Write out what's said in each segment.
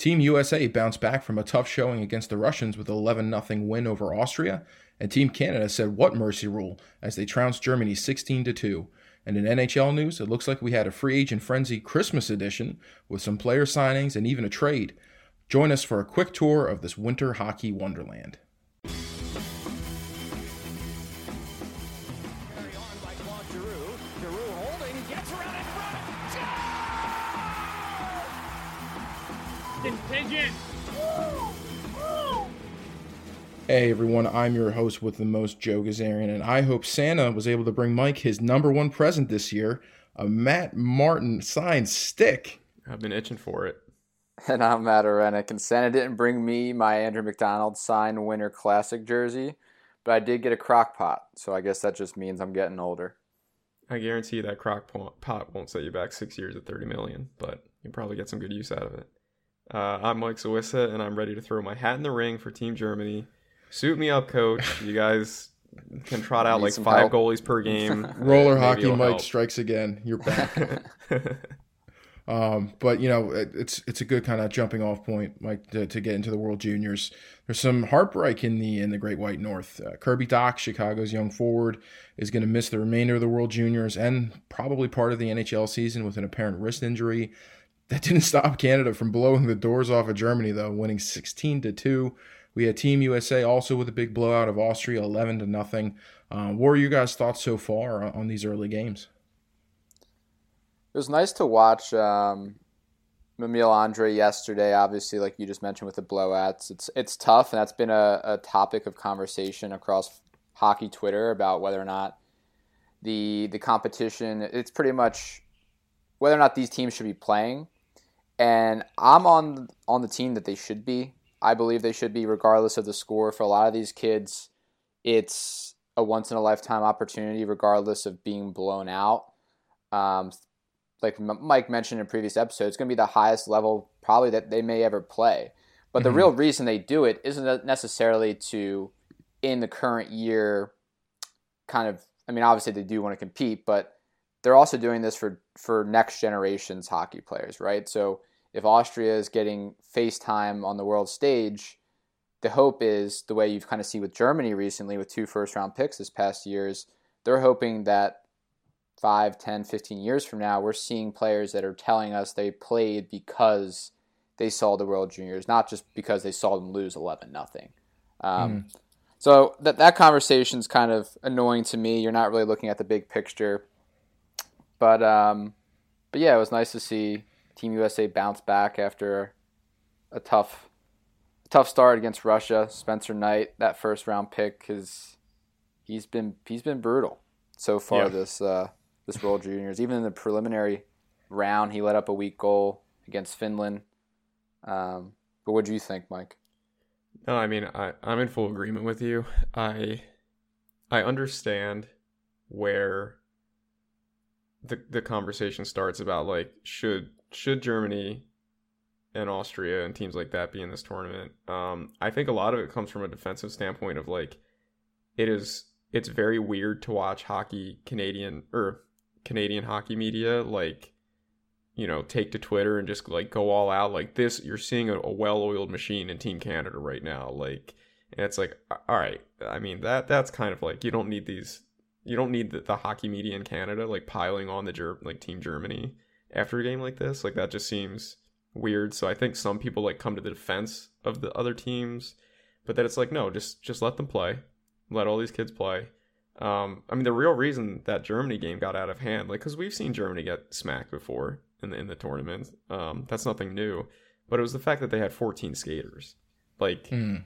Team USA bounced back from a tough showing against the Russians with an 11 0 win over Austria, and Team Canada said what mercy rule as they trounced Germany 16 2. And in NHL news, it looks like we had a free agent frenzy Christmas edition with some player signings and even a trade. Join us for a quick tour of this winter hockey wonderland. Hey everyone, I'm your host with the most, Joe Gazarian, and I hope Santa was able to bring Mike his number one present this year, a Matt Martin signed stick. I've been itching for it. And I'm Matt Arenik, and Santa didn't bring me my Andrew MacDonald signed Winter Classic jersey, but I did get a crock pot, so I guess that just means I'm getting older. I guarantee that crock pot won't set you back six years at 30 million, but you'll probably get some good use out of it. Uh, I'm Mike Sawissa, and I'm ready to throw my hat in the ring for Team Germany. Suit me up, coach. You guys can trot out like five help. goalies per game. Roller hockey, Mike help. strikes again. You're back. um, but you know, it, it's it's a good kind of jumping off point, Mike, to, to, get into the World Juniors. There's some heartbreak in the in the Great White North. Uh, Kirby Dach, Chicago's young forward, is going to miss the remainder of the World Juniors and probably part of the NHL season with an apparent wrist injury. That didn't stop Canada from blowing the doors off of Germany, though, winning 16 to 2. We had Team USA also with a big blowout of Austria, 11 to nothing. Uh, what are you guys' thoughts so far on these early games? It was nice to watch um, Andrae yesterday. Obviously, like you just mentioned with the blowouts, it's it's tough, and that's been a, a topic of conversation across hockey Twitter about whether or not the the competition. It's pretty much whether or not these teams should be playing and I'm on on the team that they should be. I believe they should be, regardless of the score. For a lot of these kids, it's a once in a lifetime opportunity, regardless of being blown out. Um, like Mike mentioned in previous episodes, it's going to be the highest level probably that they may ever play. But mm-hmm. the real reason they do it isn't necessarily to, in the current year, kind of. I mean, obviously they do want to compete, but they're also doing this for for next generation's hockey players, right? So if Austria is getting FaceTime on the world stage, the hope is the way you've kind of seen with Germany recently with two first round picks this past years, they're hoping that 5, 10, 15 years from now, we're seeing players that are telling us they played because they saw the World Juniors, not just because they saw them lose 11 nothing. Um, mm. So that that conversation's kind of annoying to me. You're not really looking at the big picture, but um, but yeah, it was nice to see Team USA bounced back after a tough tough start against Russia. Spencer Knight, that first round pick, is he's been he's been brutal so far yeah. this uh, this World Juniors. Even in the preliminary round, he let up a weak goal against Finland. Um, but what do you think, Mike? No, I mean I, I'm in full agreement with you. I I understand where the the conversation starts about like should should Germany and Austria and teams like that be in this tournament? Um, I think a lot of it comes from a defensive standpoint of like it is it's very weird to watch hockey Canadian or Canadian hockey media like you know take to Twitter and just like go all out like this. You're seeing a, a well-oiled machine in Team Canada right now, like. And it's like, all right. I mean, that that's kind of like you don't need these. You don't need the, the hockey media in Canada like piling on the Ger- like Team Germany after a game like this. Like that just seems weird. So I think some people like come to the defense of the other teams, but that it's like no, just just let them play, let all these kids play. Um, I mean, the real reason that Germany game got out of hand, like, because we've seen Germany get smacked before in the in the tournament. Um, that's nothing new, but it was the fact that they had 14 skaters. Like, mm.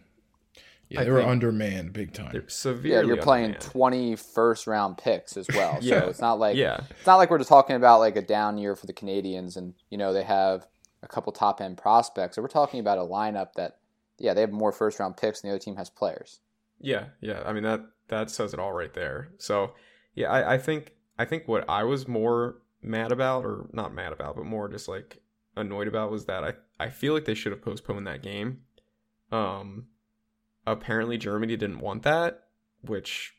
Yeah, they I were undermanned big time. They're severely. Yeah, you're playing 20 first round picks as well. yeah. So it's not like yeah. it's not like we're just talking about like a down year for the Canadians and you know they have a couple top end prospects. So we're talking about a lineup that yeah, they have more first round picks and the other team has players. Yeah, yeah. I mean that that says it all right there. So yeah, I, I think I think what I was more mad about, or not mad about, but more just like annoyed about was that I, I feel like they should have postponed that game. Um apparently Germany didn't want that, which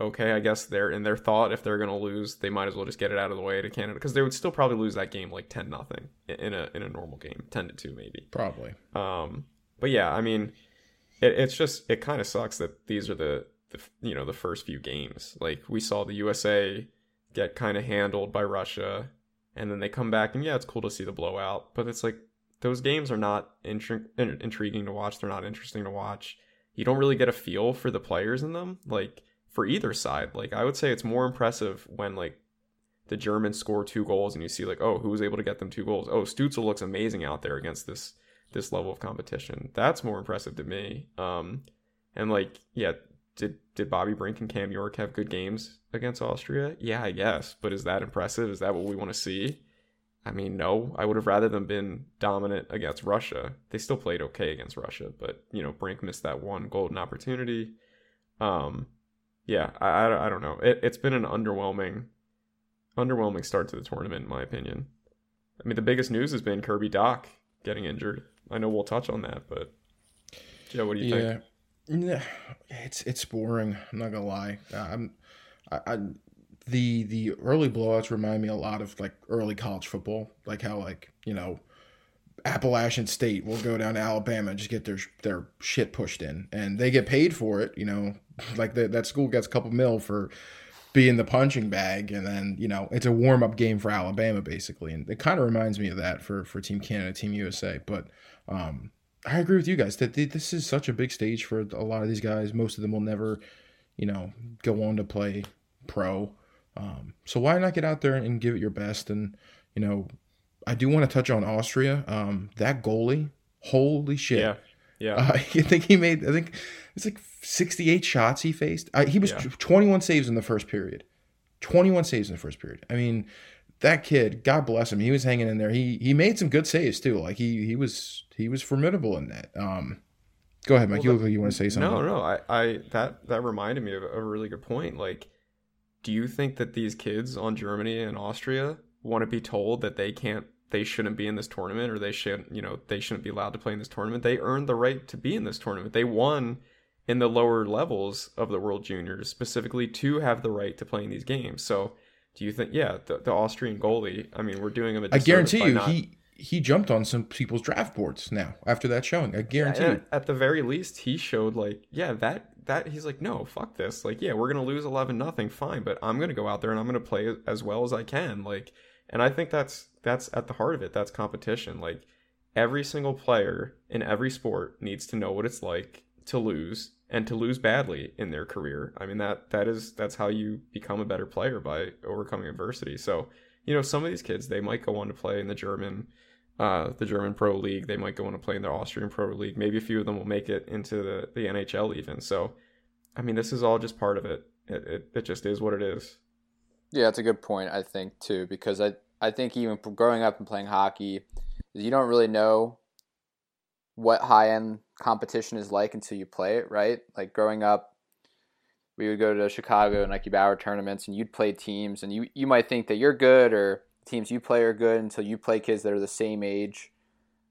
okay, I guess they're in their thought if they're going to lose, they might as well just get it out of the way to Canada because they would still probably lose that game like 10 nothing in a in a normal game, 10 to 2 maybe. Probably. Um but yeah, I mean it, it's just it kind of sucks that these are the the you know, the first few games. Like we saw the USA get kind of handled by Russia and then they come back and yeah, it's cool to see the blowout, but it's like those games are not intri- intriguing to watch. They're not interesting to watch. You don't really get a feel for the players in them. Like for either side. Like I would say it's more impressive when like the Germans score two goals and you see like, oh, who was able to get them two goals? Oh, Stützle looks amazing out there against this this level of competition. That's more impressive to me. Um, and like, yeah, did did Bobby Brink and Cam York have good games against Austria? Yeah, I guess. But is that impressive? Is that what we want to see? I mean, no. I would have rather them been dominant against Russia. They still played okay against Russia, but you know, Brink missed that one golden opportunity. Um, yeah, I, I, I don't know. It, it's been an underwhelming, underwhelming start to the tournament, in my opinion. I mean, the biggest news has been Kirby Dach getting injured. I know we'll touch on that, but Joe, what do you yeah. think? Yeah, it's it's boring. I'm not gonna lie. I'm, I, I, the the early blowouts remind me a lot of like early college football, like how like you know Appalachian State will go down to Alabama and just get their their shit pushed in, and they get paid for it. You know, like the, that school gets a couple mil for being the punching bag, and then you know it's a warm up game for Alabama basically, and it kind of reminds me of that for for Team Canada, Team USA. But um, I agree with you guys that this is such a big stage for a lot of these guys. Most of them will never, you know, go on to play pro. Um, so why not get out there and give it your best and you know I do want to touch on Austria. Um, that goalie, holy shit! Yeah, yeah. Uh, I think he made. I think it's like 68 shots he faced. He was yeah. 21 saves in the first period. 21 saves in the first period. I mean, that kid, God bless him, he was hanging in there. He he made some good saves too. Like he he was he was formidable in that. Um, go ahead, Mike. Well, you look like you want to say something. No, no. I I that that reminded me of a really good point. Like, do you think that these kids on Germany and Austria want to be told that they can't they shouldn't be in this tournament or they shouldn't you know they shouldn't be allowed to play in this tournament? They earned the right to be in this tournament. They won in the lower levels of the world juniors specifically to have the right to play in these games. So do you think yeah the, the austrian goalie i mean we're doing him a i guarantee you not... he he jumped on some people's draft boards now after that showing i guarantee yeah, at the very least he showed like yeah that that he's like no fuck this like yeah we're gonna lose 11 nothing fine but i'm gonna go out there and i'm gonna play as well as i can like and I think that's that's at the heart of it. That's competition. Like every single player in every sport needs to know what it's like to lose and to lose badly in their career. I mean that that is that's how you become a better player by overcoming adversity. So, you know, some of these kids they might go on to play in the German uh, the German Pro League. They might go on to play in the Austrian Pro League. Maybe a few of them will make it into the, the NHL even. So, I mean, this is all just part of it. It, it. it just is what it is. Yeah, that's a good point. I think too, because I I think even growing up and playing hockey, you don't really know what high end competition is like until you play it, right? Like growing up, we would go to Chicago and Nike Bauer tournaments, and you'd play teams, and you you might think that you're good or teams you play are good until you play kids that are the same age.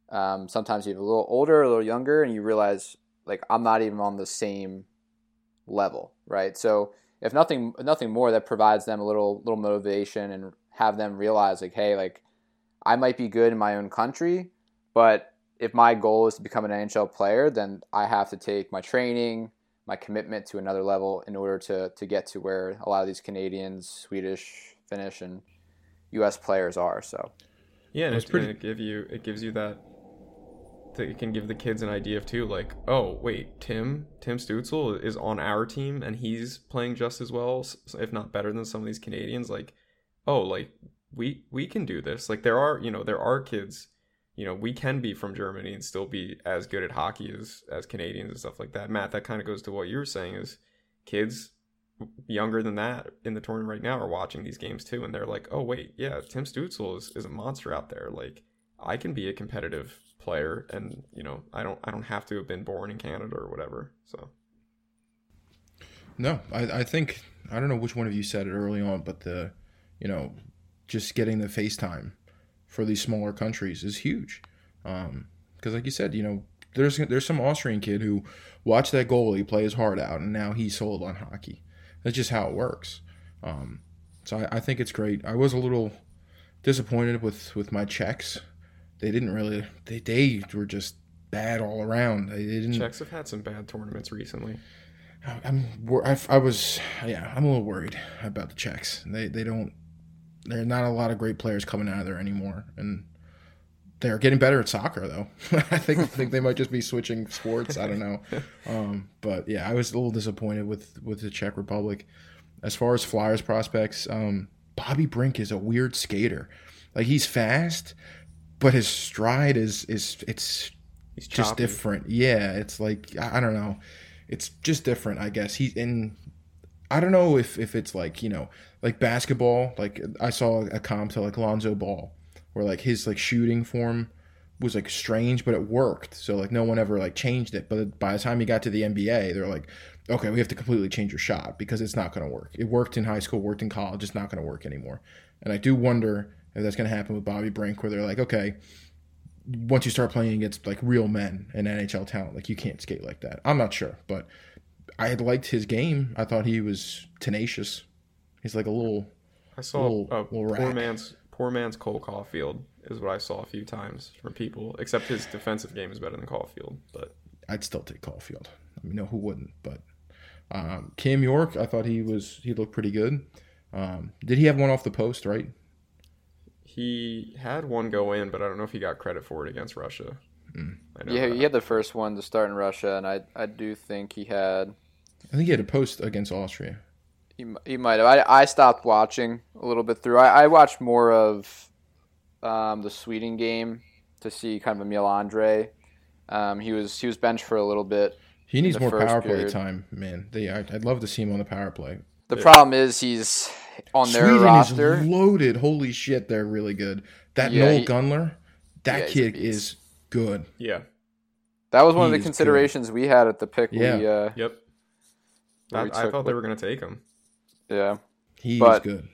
Um, sometimes you're a little older, a little younger, and you realize like I'm not even on the same level, right? So if nothing nothing more that provides them a little little motivation and have them realize like hey like I might be good in my own country but if my goal is to become an NHL player then I have to take my training my commitment to another level in order to to get to where a lot of these Canadians Swedish Finnish and US players are so yeah and it's pretty it give you it gives you that that it can give the kids an idea of too, like, oh wait, Tim Tim Stützle is on our team and he's playing just as well, if not better than some of these Canadians. Like, oh, like we we can do this. Like there are you know there are kids, you know we can be from Germany and still be as good at hockey as as Canadians and stuff like that. Matt, that kind of goes to what you were saying is kids younger than that in the tournament right now are watching these games too, and they're like, oh wait, yeah, Tim Stützle is is a monster out there. Like I can be a competitive player and you know i don't i don't have to have been born in canada or whatever so. No i i think i don't know which one of you said it early on but the you know just getting the facetime for these smaller countries is huge. Um because like you said you know there's there's some austrian kid who watched that goalie play his heart out and now he's sold on hockey That's just how it works. Um, so I, I think it's great. I was a little disappointed with with my checks. They didn't really. They they were just bad all around. They didn't. Czechs have had some bad tournaments recently. I'm. I, I was. Yeah, I'm a little worried about the checks. They they don't. There are not a lot of great players coming out of there anymore, and they're getting better at soccer though. I think I think they might just be switching sports. I don't know, um, but yeah, I was a little disappointed with with the Czech Republic. As far as Flyers prospects, um, Bobby Brink is a weird skater. Like he's fast, but his stride is is it's He's just choppy. different. Yeah, it's like I don't know. It's just different, I guess. He in I don't know if if it's like, you know, like basketball, like I saw a comp to like Lonzo Ball where like his like shooting form was like strange, but it worked. So like no one ever like changed it. But by the time he got to the NBA, they're like, okay, we have to completely change your shot because it's not going to work. It worked in high school, worked in college, it's not going to work anymore. And I do wonder if that's going to happen with Bobby Brink, where they're like, okay, once you start playing against like real men and NHL talent, like you can't skate like that. I'm not sure, but I had liked his game. I thought he was tenacious. He's like a little I saw little- uh, little poor rat. man's poor man's Cole Caufield is what I saw a few times from people. Except his defensive game is better than Caufield, but I'd still take Caufield. I mean, no, who wouldn't? But um, Cam York, I thought he was he looked pretty good. Um, did he have one off the post? Right? he had one go in, but I don't know if he got credit for it against Russia. Mm. I know Yeah, that. he had the first one to start in Russia, and I I do think he had I think he had a post against Austria. He, m- he might have. I, I stopped watching a little bit through. I, I watched more of um, the Sweden game to see kind of Emil Andrae. Um, he was he was benched for a little bit. He needs the more first power play time, man. They, I, I'd love to see him on the power play. The Yeah. problem is he's on their Sweden roster. is loaded. Holy shit, they're really good. That Yeah, Noel he- Gunler, that Yeah, kid is good. Yeah. That was one of the is considerations we had at the pick. Yeah. We, uh, Yep. Where I, we I took- thought they were going to take him. Yeah. He But- is good.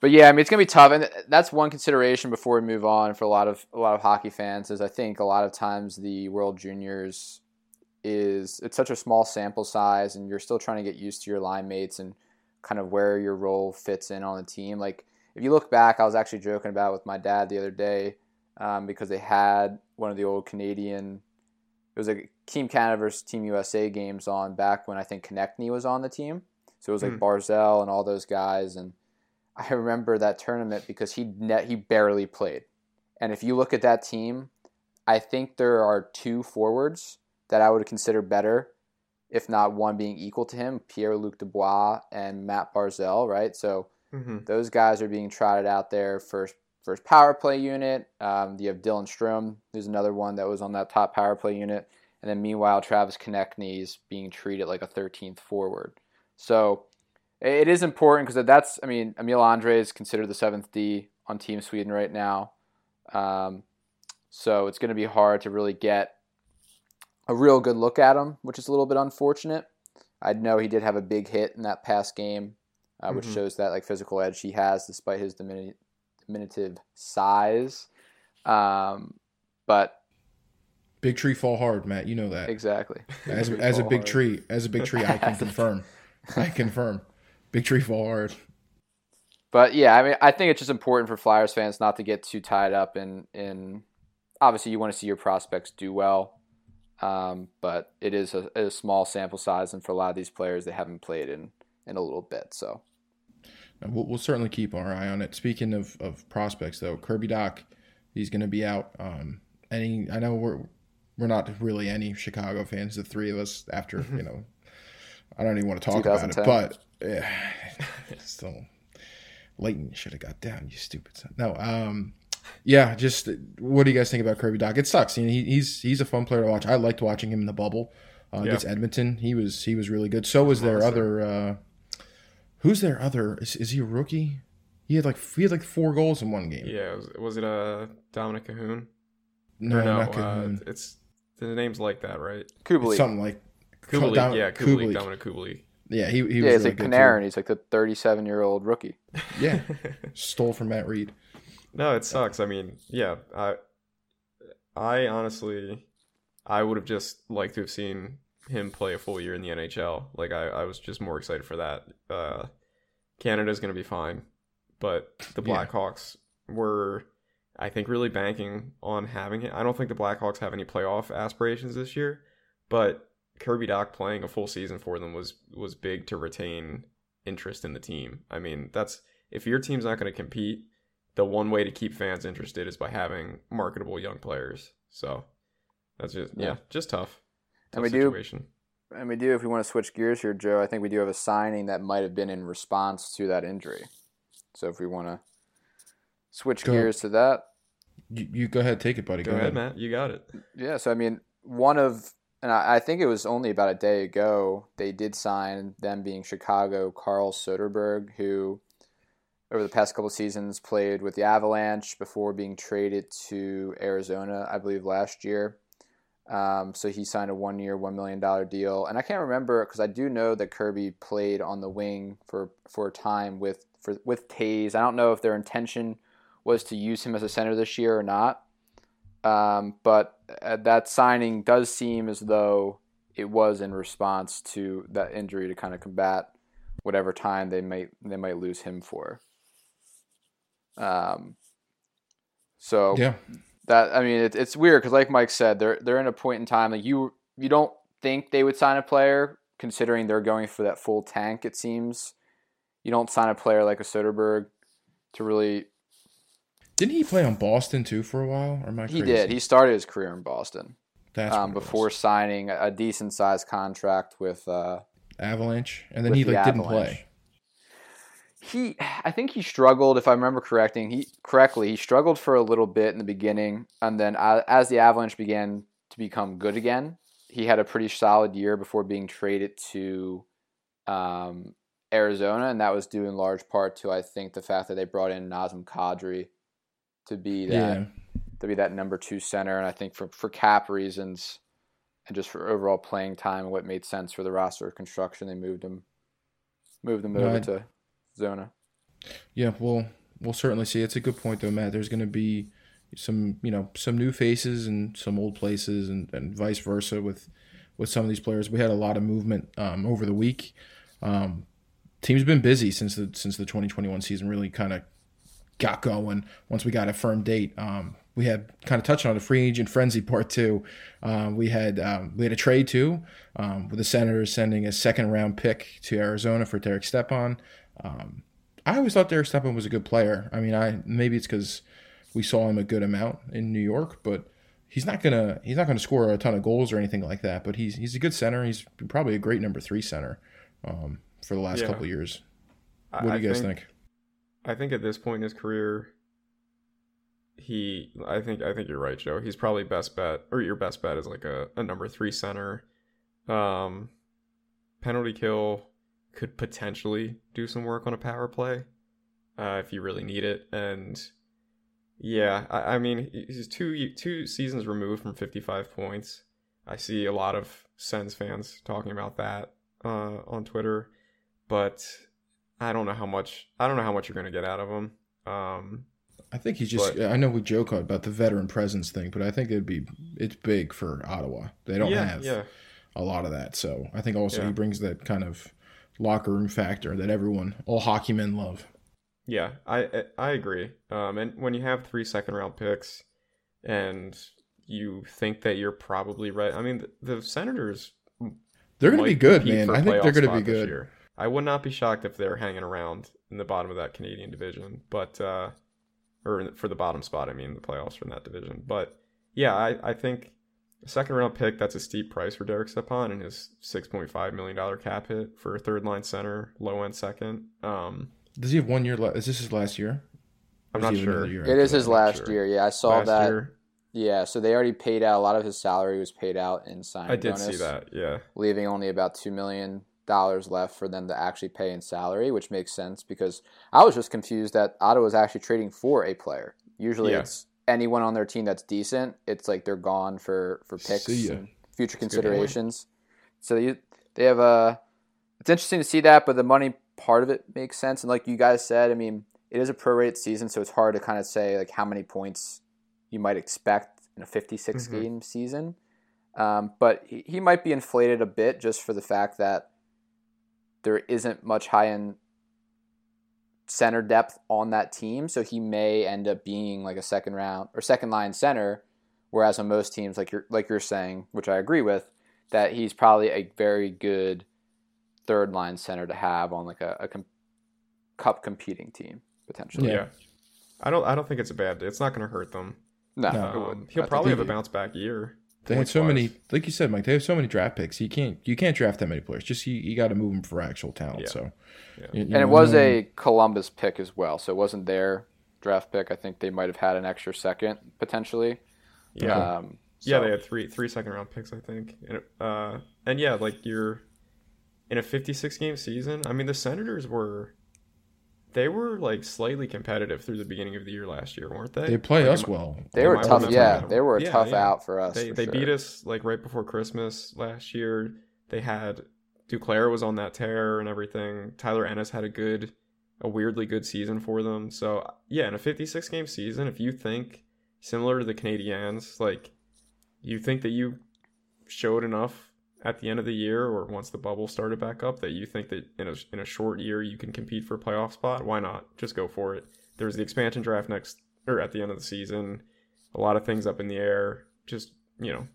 But yeah, I mean it's gonna be tough, and that's one consideration before we move on for a lot of a lot of hockey fans. Is I think a lot of times the World Juniors is it's such a small sample size, and you're still trying to get used to your line mates and kind of where your role fits in on the team. Like if you look back, I was actually joking about it with my dad the other day um, because they had one of the old Canadian. It was a Team Canada versus Team USA games on back when I think Konecny was on the team. So it was like Hmm. Barzal and all those guys, and I remember that tournament because he net he barely played. And if you look at that team, I think there are two forwards that I would consider better, if not one being equal to him, Pierre Luc Dubois and Matt Barzal, right? So hmm those guys are being trotted out there first first power play unit. Um, you have Dylan Strome, who's another one that was on that top power play unit, and then meanwhile Travis Konecny is being treated like a 13th forward. So it is important because that's I mean Emil Andrae is considered the seventh D on Team Sweden right now. Um, so it's going to be hard to really get a real good look at him, which is a little bit unfortunate. I know he did have a big hit in that past game, uh, which Mhm. shows that like physical edge he has despite his diminu- diminutive size. Um, but Big tree fall hard, Matt. You know that. exactly, As, as a big hard. tree, as a big tree, I can confirm. I confirm. Big tree fall hard. But yeah, I mean, I think it's just important for Flyers fans not to get too tied up in in. Obviously, you want to see your prospects do well, um, but it is a, a small sample size, and for a lot of these players, they haven't played in in a little bit. So We'll, we'll certainly keep our eye on it. Speaking of, of prospects, though, Kirby Dach, he's going to be out. Um, any, I know we're we're not really any Chicago fans. The three of us, after you know, I don't even want to talk about it, but yeah, still, Leighton should have got down. You stupid son. No, um, yeah. Just what do you guys think about Kirby Dach? It sucks. You know, he, he's he's a fun player to watch. I liked watching him in the bubble uh, Yeah. against Edmonton. He was he was really good. So was their Monster. other. Uh, Who's their other? Is, is he a rookie? He had like he had like four goals in one game. Yeah. Was, was it uh, Dominic Cahoon? No, no, not uh, it's the name's like that, right? Kubalik, Something like Kubalik. Dom- yeah, Kubalik. Kubalik. Dominik Kubalik. Yeah, he he was yeah, it's really like good Panarin. He's like the 37 year old rookie. Yeah, stole from Matt Reed. No, it sucks. I mean, yeah, I, I honestly, I would have just liked to have seen him play a full year in the NHL. Like I, I was just more excited for that. Uh, Canada's going to be fine, but the Yeah. Blackhawks were, I think, really banking on having it. I don't think the Blackhawks have any playoff aspirations this year, but Kirby Dach playing a full season for them was was big to retain interest in the team. I mean, that's if your team's not going to compete, the one way to keep fans interested is by having marketable young players. So that's just yeah, Yeah. just tough. And tough we do- And we do, if we want to switch gears here, Joe, I think we do have a signing that might have been in response to that injury. So if we want to switch Go. gears to that, You, you go ahead, take it, buddy. Go, ahead, Matt. You got it. yeah. So I mean, one of, and I, I think it was only about a day ago they did sign them being Chicago, Carl Soderberg, who over the past couple seasons played with the Avalanche before being traded to Arizona, I believe last year. Um, so he signed a one-year, one million dollar deal, and I can't remember because I do know that Kirby played on the wing for for a time with for with Toews. I don't know if their intention was to use him as a center this year or not. Um, but uh, that signing does seem as though it was in response to that injury to kind of combat whatever time they might they might lose him for. Um, so Yeah, that I mean it, it's weird because like Mike said they're they're in a point in time like you you don't think they would sign a player considering they're going for that full tank it seems you don't sign a player like a Soderberg to really didn't he play on Boston too for a while? Or am I he did he started his career in Boston That's um, before signing a, decent sized contract with uh, Avalanche, and then he the like didn't Avalanche. play. He, I think he struggled. If I remember correcting, he correctly, he struggled for a little bit in the beginning, and then uh, as the Avalanche began to become good again, he had a pretty solid year before being traded to um, Arizona, and that was due in large part to I think the fact that they brought in Nazem Kadri to be that Yeah, to be that number two center, and I think for for cap reasons and just for overall playing time and what made sense for the roster construction, they moved him moved him No, over I- to Zona. yeah. Well, we'll certainly see. It's a good point though, Matt. There's going to be some, you know, some new faces and some old places, and, and vice versa with with some of these players. We had a lot of movement um, over the week. Um, team's been busy since the since the 2021 season really kind of got going. Once we got a firm date, um, we had kind of touched on the free agent frenzy part two. Um, we had um, we had a trade too, um, with the Senators sending a second round pick to Arizona for Derek Stepan. Um, I always thought Derek Stepan was a good player. I mean, I maybe it's because we saw him a good amount in New York, but he's not gonna he's not gonna score a ton of goals or anything like that. But he's he's a good center. He's probably a great number three center um, for the last Yeah. couple of years. What do you guys think? I think at this point in his career, he. I think. I think you're right, Joe. He's probably best bet, or your best bet is like a, a number three center. Um, penalty kill could potentially do some work on a power play, uh, if you really need it. And yeah, I, I mean, he's two two seasons removed from 55 points. I see a lot of Sens fans talking about that uh, on Twitter, but I don't know how much I don't know how much you're gonna get out of him. Um, I think he's just. But- I know we joke about the veteran presence thing, but I think it'd be it's big for Ottawa. They don't yeah, have yeah, a lot of that, so I think also Yeah. he brings that kind of locker room factor that everyone, all hockey men, love. yeah. I I, agree. Um, and when you have three second round picks, and you think that you're probably right. I mean, the, the Senators They're going to be good, man. I think they're going to be good. Year. I would not be shocked if they're hanging around in the bottom of that Canadian division, but uh, or for the bottom spot. I mean, the playoffs from that division. But yeah, I, I think a second round pick that's a steep price for Derek Stepan and his six point five million dollar cap hit for a third line center, low end second. Um, Does he have one year left? Is this his last year? I'm not he have another sure. year It after is his last sure. year. Yeah, I saw Last that. year, Yeah, so they already paid out a lot of his salary was paid out in signing I did bonus, see that. Yeah, leaving only about two million dollars left for them to actually pay in salary, which makes sense because I was just confused that Ottawa was actually trading for a player. Usually, Yeah. it's anyone on their team that's decent. It's like they're gone for for picks and future point. considerations. So you, they have a. It's interesting to see that, but the money part of it makes sense. And like you guys said, I mean, it is a prorated season, so it's hard to kind of say like how many points you might expect in a 56 Mhm. game season. Um, but he, he might be inflated a bit just for the fact that there isn't much high end center depth on that team. So he may end up being like a second round or second line center. Whereas on most teams, like you're like you're saying, which I agree with, that he's probably a very good third line center to have on like a, a com- cup competing team potentially. Yeah. I don't. I don't think it's a bad. It's not going to hurt them. No, No. Um, he'll probably have a bounce back year. They had so points-wise. many, like you said, Mike. They have so many draft picks. You can't you can't draft that many players. Just you, you got to move them for actual talent. Yeah. So, Yeah. you- you And know, it was a Columbus pick as well, so it wasn't their draft pick. I think they might have had an extra second potentially. Yeah. Um, Yeah, they had three three second round picks, I think. And uh, and yeah, like you're in a 56 game season. I mean, the Senators were they were like slightly competitive through the beginning of the year last year, weren't they? they play Like, us well. They were tough. Yeah, that. they were a Yeah, tough yeah. out for us. They for they sure. beat us like right before Christmas last year. They had Duclair was on that tear and everything. Tyler Ennis had a good, a weirdly good season for them. So yeah, in a 56 game season, if you think similar to the Canadians, like you think that you showed enough at the end of the year or once the bubble started back up that you think that in a in a short year you can compete for a playoff spot, why not? Just go for it. There's the expansion draft next or at the end of the season. A lot of things up in the air. Just you know,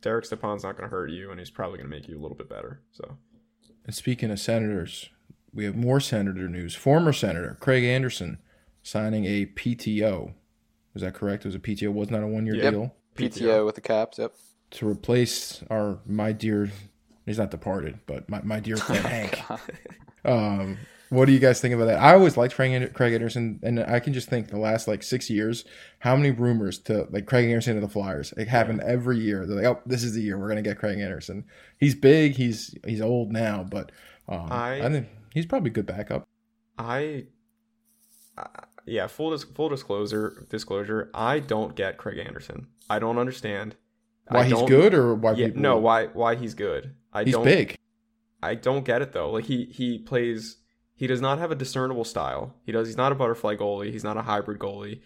Derek Stepan's not going to hurt you, and he's probably going to make you a little bit better. So And speaking of senators, we have more senator news. Former senator Craig Anderson signing a PTO. Is that correct? It was a PTO. Was not a one year Yep. deal PTO with the Caps. Yep. To replace our my dear. He's not departed, but my, my dear friend Hank. Um, what do you guys think about that? I always liked Craig, Craig Anderson, and I can just think the last like six years, how many rumors to like Craig Anderson to the Flyers? It happened every year. They're like, oh, this is the year we're gonna get Craig Anderson. He's big. He's he's old now, but um, I, I- think he's probably a good backup. I, uh, yeah, full dis- full disclosure disclosure. I don't get Craig Anderson. I don't understand Why he's good or why Yeah, people? no, why why he's good. I he's don't big. I don't get it though. Like he he plays he does not have a discernible style. He does he's not a butterfly goalie, he's not a hybrid goalie.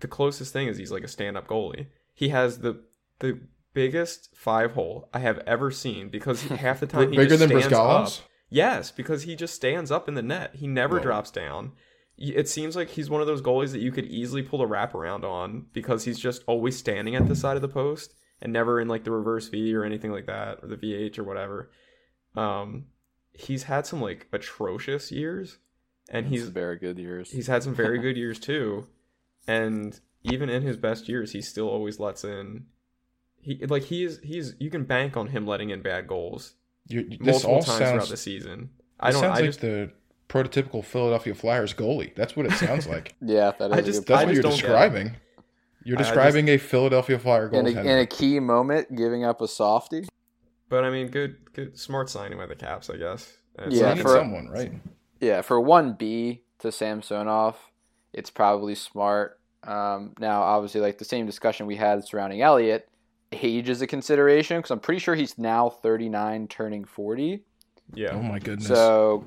The closest thing is he's like a stand-up goalie. He has the the biggest five hole I have ever seen because half the time he Bigger than stands up. Yes, because he just stands up in the net. He never Whoa. drops down. It seems like he's one of those goalies that you could easily pull a wraparound on because he's just always standing at the side of the post and never in like the reverse V or anything like that or the VH or whatever. Um, he's had some like atrocious years, and He's he's very good years. he's had some very good years too, and even in his best years, he still always lets in. He like he is he's you can bank on him letting in bad goals You're, this multiple all times throughout sounds. the season. I I don't. sounds I like just. the prototypical Philadelphia Flyers goalie. That's what it sounds like. yeah, that is I a just- That's I what point. you're don't describing. You're I- I just- describing a Philadelphia Flyer in, a, goaltender. in a key moment, giving up a softie. But I mean, good, good, smart signing by the Caps, I guess. And So Yeah, they for- someone, right? Yeah, for one B to Samsonov, it's probably smart. Um, now, obviously, like the same discussion we had surrounding Elliott, age is a consideration because I'm pretty sure he's now 39, turning 40. yeah, Oh my goodness. So,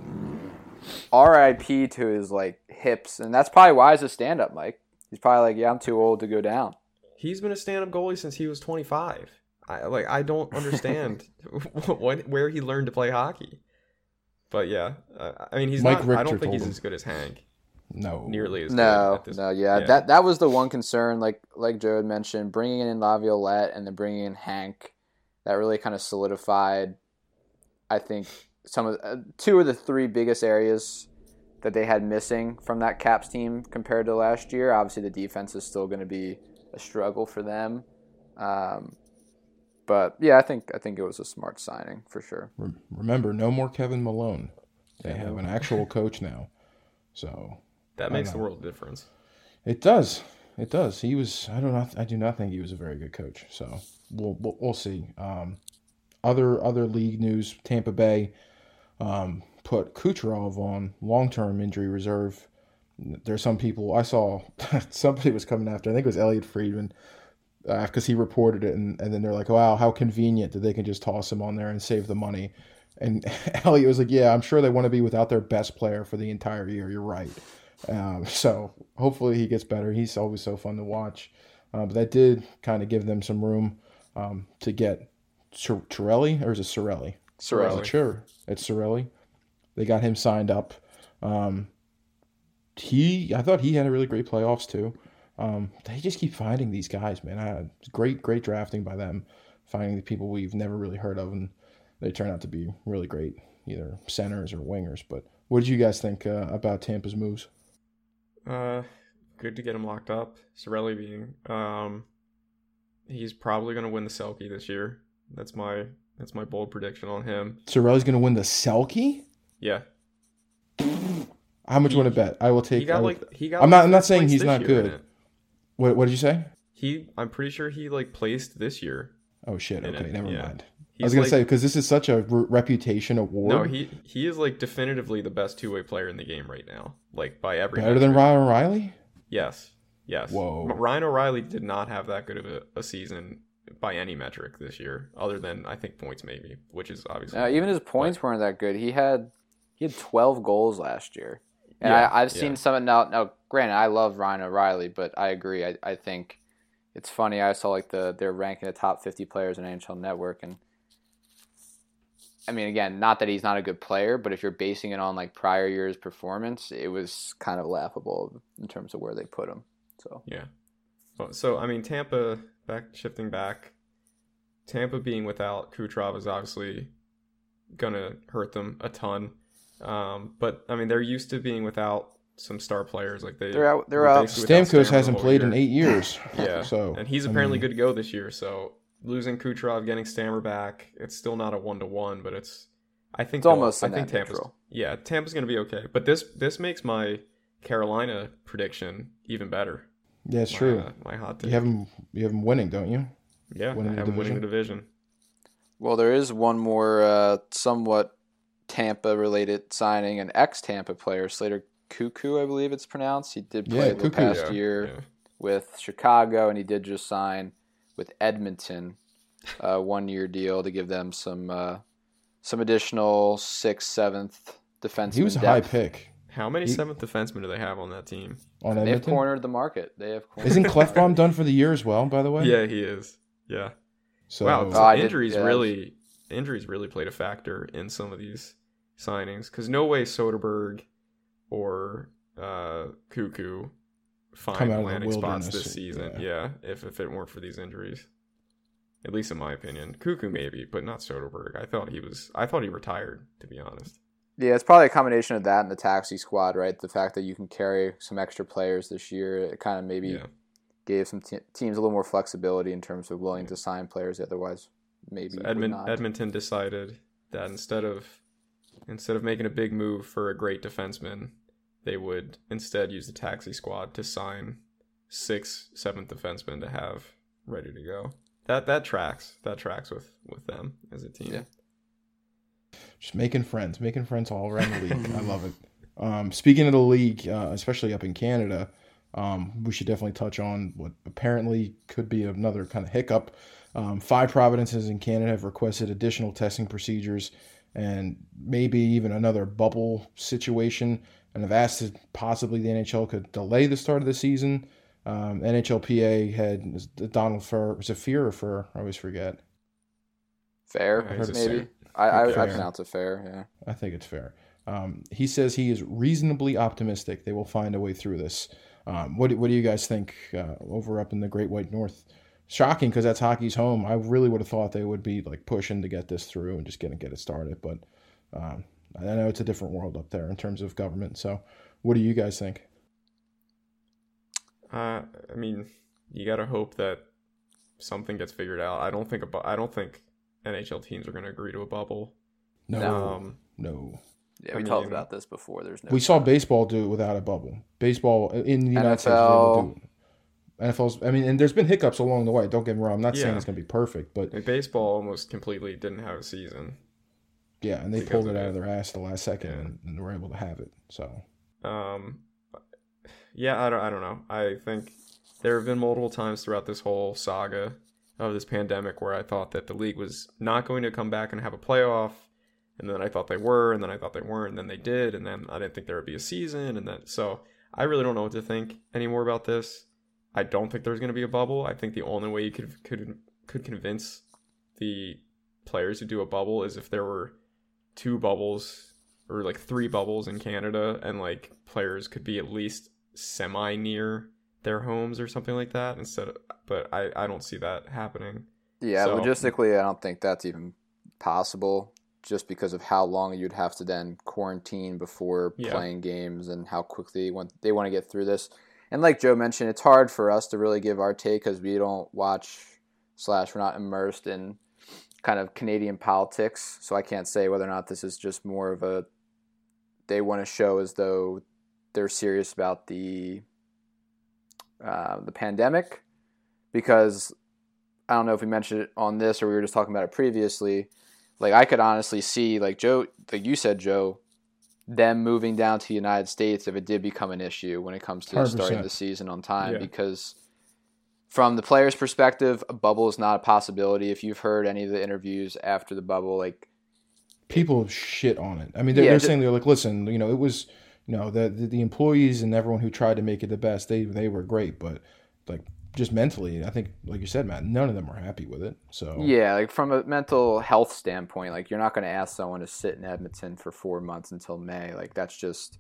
RIP to his like hips, and that's probably why he's a stand-up, Mike. He's probably like, yeah, I'm too old to go down. he's been a stand-up goalie since he was 25. I like, I don't understand what where he learned to play hockey. But yeah, uh, I mean, he's Mike not. I don't think he's him. as good as Hank. no, Nearly as good. No, at this- no, yeah, yeah. that that was the one concern. Like like Joe had mentioned, bringing in Laviolette and then bringing in Hank, that really kind of solidified. I think some of uh, two of the three biggest areas that they had missing from that Caps team compared to last year. Obviously, the defense is still going to be a struggle for them. Um, but yeah, I think I think it was a smart signing for sure. Remember, no more Kevin Malone. They have an actual coach now, so That makes the world a difference. it does. It does. He was. I don't know. I do not think he was a very good coach. So we'll we'll, we'll see. Um, other other league news: Tampa Bay um, put Kucherov on long term injury reserve. There's some people I saw. somebody was coming after. I think it was Elliotte Friedman because he reported it, and, and then they're like, "Wow, how convenient that they can just toss him on there and save the money." And Elliotte was like, "Yeah, I'm sure they want to be without their best player for the entire year. You're right." Um, so hopefully he gets better. He's always so fun to watch. Uh, but that did kind of give them some room um, to get Cirelli or is it Sorelli? Sorelli. Sure, it's Sorelli. They got him signed up. Um, he, I thought he had a really great playoffs too. Um, they just keep finding these guys, man. I, great, great drafting by them, finding the people we've never really heard of, and they turn out to be really great, either centers or wingers. But what did you guys think uh, about Tampa's moves? Uh, good to get him locked up. Sorelli being, um, he's probably going to win the Selke this year. That's my that's my bold prediction on him. Sorelli's going to win the Selke. Yeah. How much you want to bet? I will take. He got will, like he got. I'm like not. I'm not saying he's not year, good. What What did you say? He. I'm pretty sure he like placed this year. Oh shit! Okay, it. never yeah. mind. He's I was gonna like, say because this is such a re- reputation award. No, he he is like definitively the best two way player in the game right now. Like by every better than Ryan O'Reilly. Yes. Yes. Whoa. Ryan O'Reilly did not have that good of a, a season by any metric this year, other than I think points maybe, which is obviously. No, even his points weren't that good. He had he had 12 goals last year. And Yeah, I, I've seen yeah. some now. Now, granted, I love Ryan O'Reilly, but I agree. I, I think it's funny. I saw like the they're ranking the top 50 players in NHL Network, and I mean, again, not that he's not a good player, but if you're basing it on like prior year's performance, it was kind of laughable in terms of where they put him. So Yeah. Well, so I mean, Tampa back shifting back. Tampa being without Kucherov is obviously gonna hurt them a ton. Um, but I mean, they're used to being without some star players. Like they They're out- they're out. basically Stamkos Stamkos hasn't all played in eight years. Yeah. So and he's I apparently mean, good to go this year. So losing Kucherov, getting Stammer back, it's still not a one to one, but it's. I think It's almost I a think net Tampa's. neutral. Yeah, Tampa's gonna be okay. But this this makes my Carolina prediction even better. Yeah, it's My, true. uh, my hot take. You have them. You have them winning, don't you? yeah, winning I the have him winning the division. Well, there is one more uh, somewhat Tampa related signing, an ex Tampa player, Slater Koekkoek, I believe it's pronounced. He did play Yeah, the Koekkoek. past Yeah, year yeah. with Chicago, and he did just sign with Edmonton, a one year deal to give them some uh, some additional sixth, seventh defenseman He was a depth. high pick How many He- seventh defensemen do they have on that team? on They've cornered the market. They have cornered. Isn't Klefbom done for the year as well? By the way. Yeah, he is. Yeah. So wow. Oh, So I did- injuries yeah. really injuries really played a factor in some of these signings because no way Soderberg or uh, Koekkoek Come find out of the landing spots this season. yeah. Yeah. if if it weren't for these injuries, at least in my opinion, Koekkoek maybe, but not Soderberg. I thought he was. I thought he retired. To be honest. Yeah, it's probably a combination of that and the taxi squad, right? The fact that you can carry some extra players this year, it kind of maybe Yeah. gave some te- teams a little more flexibility in terms of willing to sign players otherwise maybe So would Edmond, not. Edmonton decided that instead of instead of making a big move for a great defenseman, they would instead use the taxi squad to sign six seventh defensemen to have ready to go. That that tracks. That tracks with with them as a team. Yeah. just making friends, making friends all around the league. I love it. Um, speaking of the league, uh, especially up in Canada, um, we should definitely touch on what apparently could be another kind of hiccup. Um, five provinces in Canada have requested additional testing procedures and maybe even another bubble situation, and have asked if possibly the NHL could delay the start of the season. Um, NHLPA had Donald Fur, was it Fear or Fur? I always forget. fair, I maybe. fair. I, I, I pronounce it fair, yeah. I think it's fair. Um, he says he is reasonably optimistic they will find a way through this. Um, what, do- what do you guys think uh, over up in the Great White North? Shocking because that's hockey's home. I really would have thought they would be like pushing to get this through and just getting to get it started. But um, I know it's a different world up there in terms of government. So, what do you guys think? Uh, I mean, you gotta hope that something gets figured out. I don't think a bu- I don't think NHL teams are gonna agree to a bubble. No, No. Um, no. Yeah, I we talked about this before. There's no We saw baseball do it without a bubble. Baseball in the United States NFL's. I mean, and there's been hiccups along the way. Don't get me wrong. I'm not saying it's going to be perfect, but mean, baseball almost completely didn't have a season. Yeah, and they pulled it out of their ass the last second Yeah. and, and were able to have it. So Um, yeah, I don't, I don't know. I think there have been multiple times throughout this whole saga of this pandemic where I thought that the league was not going to come back and have a playoff, and then I thought they were, and then I thought they weren't, and then they did, and then I didn't think there would be a season, and then so I really don't know what to think anymore about this. I don't think there's going to be a bubble. I think the only way you could could could convince the players to do a bubble is if there were two bubbles or like three bubbles in Canada and like players could be at least semi near their homes or something like that instead of but I, I don't see that happening. Yeah, so, logistically I don't think that's even possible just because of how long you'd have to then quarantine before yeah. playing games and how quickly want, they want to get through this. And like Joe mentioned, it's hard for us to really give our take because we don't watch slash we're not immersed in kind of Canadian politics. So I can't say whether or not this is just more of a they want to show as though they're serious about the uh, the pandemic because I don't know if we mentioned it on this or we were just talking about it previously. Like I could honestly see like Joe, like you said, Joe, them moving down to the United States if it did become an issue when it comes to 100%. starting the season on time yeah. because from the player's perspective, a bubble is not a possibility. If you've heard any of the interviews after the bubble, like people shit on it. I mean, they're, yeah, they're saying they're like, listen, you know, it was, you know, the, the, the employees and everyone who tried to make it the best, they they were great, but like just mentally, I think, like you said, Matt, none of them are happy with it. So yeah, like from a mental health standpoint, like you're not going to ask someone to sit in Edmonton for four months until May. Like that's just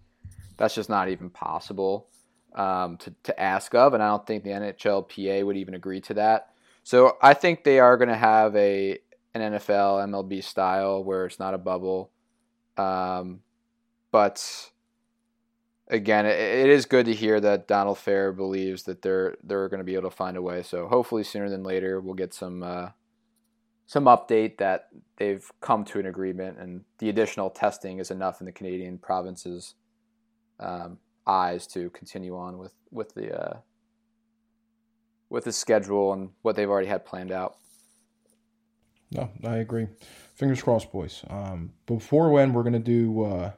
that's just not even possible um, to to ask of, and I don't think the NHLPA would even agree to that. So I think they are going to have a an NFL MLB style where it's not a bubble, um, but again, it, it is good to hear that Donald Fehr believes that they're they're going to be able to find a way. So hopefully sooner than later we'll get some uh, some update that they've come to an agreement and the additional testing is enough in the Canadian provinces um, eyes to continue on with with the uh, with the schedule and what they've already had planned out. No, I agree. Fingers crossed, boys. Um, before when we're gonna do. Uh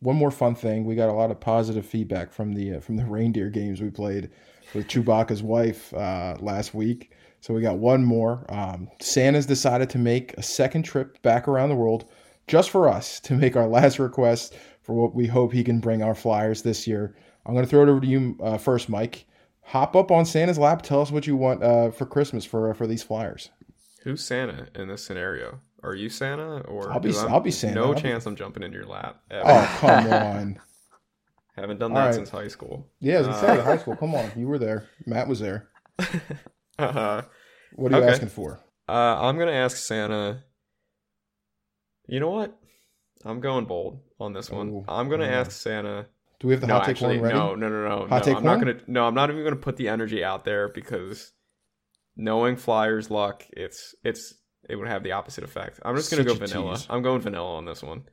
one more fun thing. We got a lot of positive feedback from the uh, from the reindeer games we played with Chewbacca's wife uh, last week. So we got one more. Um, Santa's decided to make a second trip back around the world just for us to make our last request for what we hope he can bring our flyers this year. I'm going to throw it over to you uh, first, Mike. Hop up on Santa's lap. Tell us what you want uh, for Christmas for uh, for these flyers. Who's Santa in this scenario? Are you Santa or I'll be I'll be Santa. No I'll chance I'm jumping into your lap. Ever. Oh come on. Haven't done that right. since high school. Yeah, as I said, uh, high school. Come on, you were there. Matt was there. uh-huh. What are you okay. asking for? Uh, I'm gonna ask Santa. You know what? I'm going bold on this one. Oh, I'm gonna ask Santa. Do we have the no, hot take actually, ready? No, no, no, no. Hot no, take I'm one? not gonna. No, I'm not even gonna put the energy out there because knowing Flyers luck, it's it's it would have the opposite effect. I'm just gonna Such go vanilla. Tease. I'm going vanilla on this one.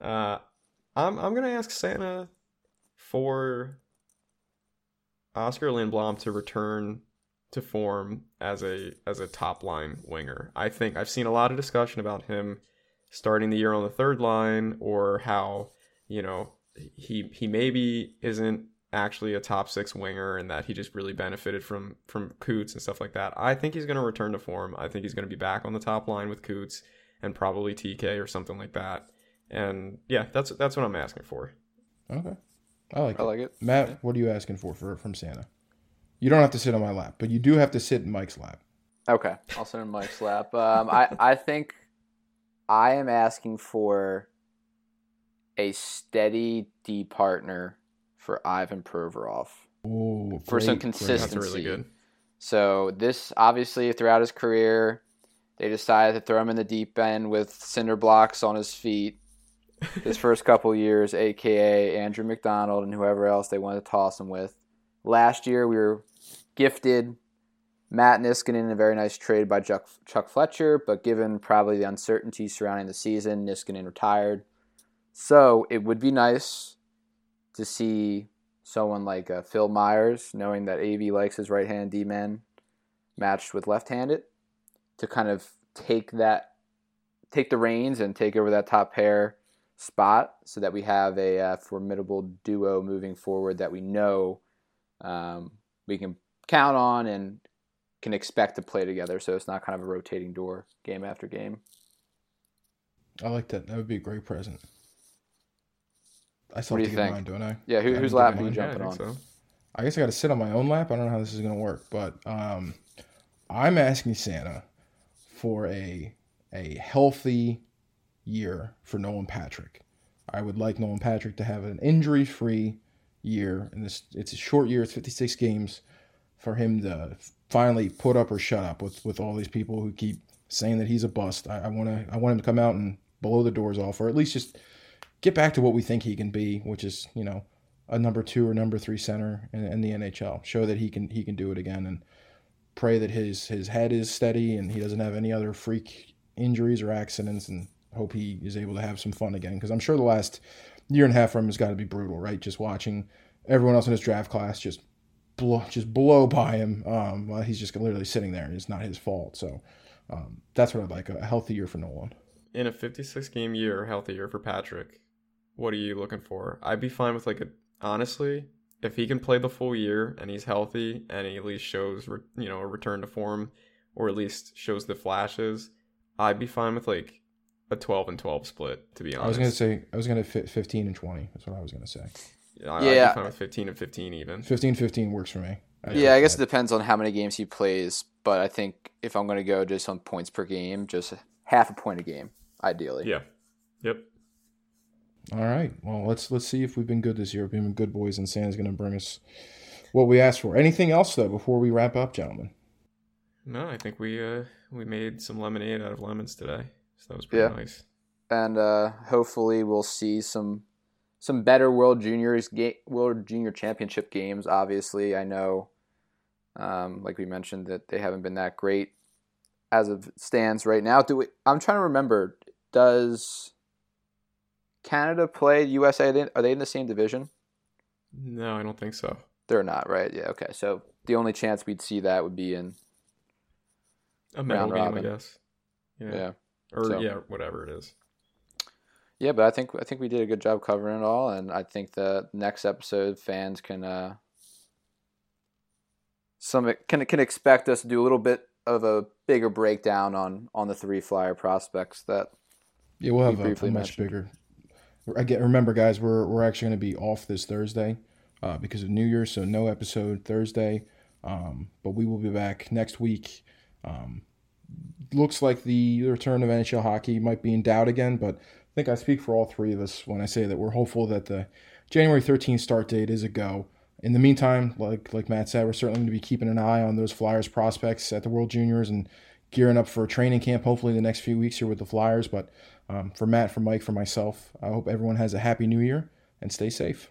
Uh, I'm I'm gonna ask Santa for Oskar Lindblom to return to form as a as a top line winger. I think I've seen a lot of discussion about him starting the year on the third line or how you know he he maybe isn't actually a top six winger and that he just really benefited from from Coots and stuff like that. I think he's going to return to form. I think he's going to be back on the top line with Coots and probably TK or something like that. And yeah, that's that's what I'm asking for. Okay, I like I it. like it. Matt, yeah. what are you asking for, for from Santa? You don't have to sit on my lap, but you do have to sit in Mike's lap. Okay, I'll sit in Mike's lap. Um, I I think I am asking for a steady D partner for Ivan Provorov Ooh, for some consistency. That's really good. So this obviously throughout his career, they decided to throw him in the deep end with cinder blocks on his feet. His first couple years, aka Andrew MacDonald and whoever else they wanted to toss him with. Last year, we were gifted Matt Niskanen, in a very nice trade by Chuck, Chuck Fletcher, but given probably the uncertainty surrounding the season, Niskanen retired. So it would be nice to see someone like uh, Phil Myers, knowing that AV likes his right hand D man matched with left handed, to kind of take that, take the reins and take over that top pair spot so that we have a uh, formidable duo moving forward that we know um, we can count on and can expect to play together. So it's not kind of a rotating door game after game. I like that. That would be a great present. I still what do you think? Mine, don't I? Yeah, who, whose lap are you jumping yeah, I on? So. I guess I got to sit on my own lap. I don't know how this is going to work, but um, I'm asking Santa for a a healthy year for Nolan Patrick. I would like Nolan Patrick to have an injury free year. And this it's a short year, it's 56 games for him to finally put up or shut up with, with all these people who keep saying that he's a bust. I, I wanna I want him to come out and blow the doors off, or at least just get back to what we think he can be, which is, you know, a number two or number three center in, in the NHL. Show that he can he can do it again and pray that his his head is steady and he doesn't have any other freak injuries or accidents and hope he is able to have some fun again because I'm sure the last year and a half for him has got to be brutal, right? Just watching everyone else in his draft class just blow just blow by him um, while he's just literally sitting there. and It's not his fault. So um, that's what I'd like a healthy year for Nolan. In a 56 game year, healthy year for Patrick, what are you looking for? I'd be fine with like a honestly, if he can play the full year and he's healthy and he at least shows you know a return to form or at least shows the flashes, I'd be fine with like a 12 and 12 split, to be honest. I was going to say, I was going to fit 15 and 20. That's what I was going to say. Yeah, yeah. I'd be fine with 15 and 15 even. 15 15 works for me. I yeah, I guess that. it depends on how many games he plays, but I think if I'm going to go just on points per game, just half a point a game, ideally. Yeah. Yep. All right. Well, let's let's see if we've been good this year. We've been good boys, and Santa's going to bring us what we asked for. Anything else though before we wrap up, gentlemen? No, I think we uh we made some lemonade out of lemons today. So that was pretty yeah. nice. And uh, hopefully we'll see some some better World Juniors ga- World Junior Championship games. Obviously, I know, um, like we mentioned, that they haven't been that great as of stands right now. Do we? I'm trying to remember. Does Canada play USA? Are they in the same division? No, I don't think so. They're not, right? Yeah. Okay. So the only chance we'd see that would be in a medal game, robin. I guess. Yeah. yeah or so, yeah, whatever it is. Yeah, but I think I think we did a good job covering it all, and I think the next episode fans can uh, some can can expect us to do a little bit of a bigger breakdown on on the three flyer prospects that. Yeah, we'll have we a, a much bigger. Get remember, guys, we're we're actually going to be off this Thursday uh, because of New Year, so no episode Thursday. Um, but we will be back next week. Um, looks like the return of NHL hockey might be in doubt again, but I think I speak for all three of us when I say that we're hopeful that the January 13th start date is a go. In the meantime, like like Matt said, we're certainly going to be keeping an eye on those Flyers prospects at the World Juniors and gearing up for training camp. Hopefully, the next few weeks here with the Flyers. But um, for Matt, for Mike, for myself, I hope everyone has a happy New Year and stay safe.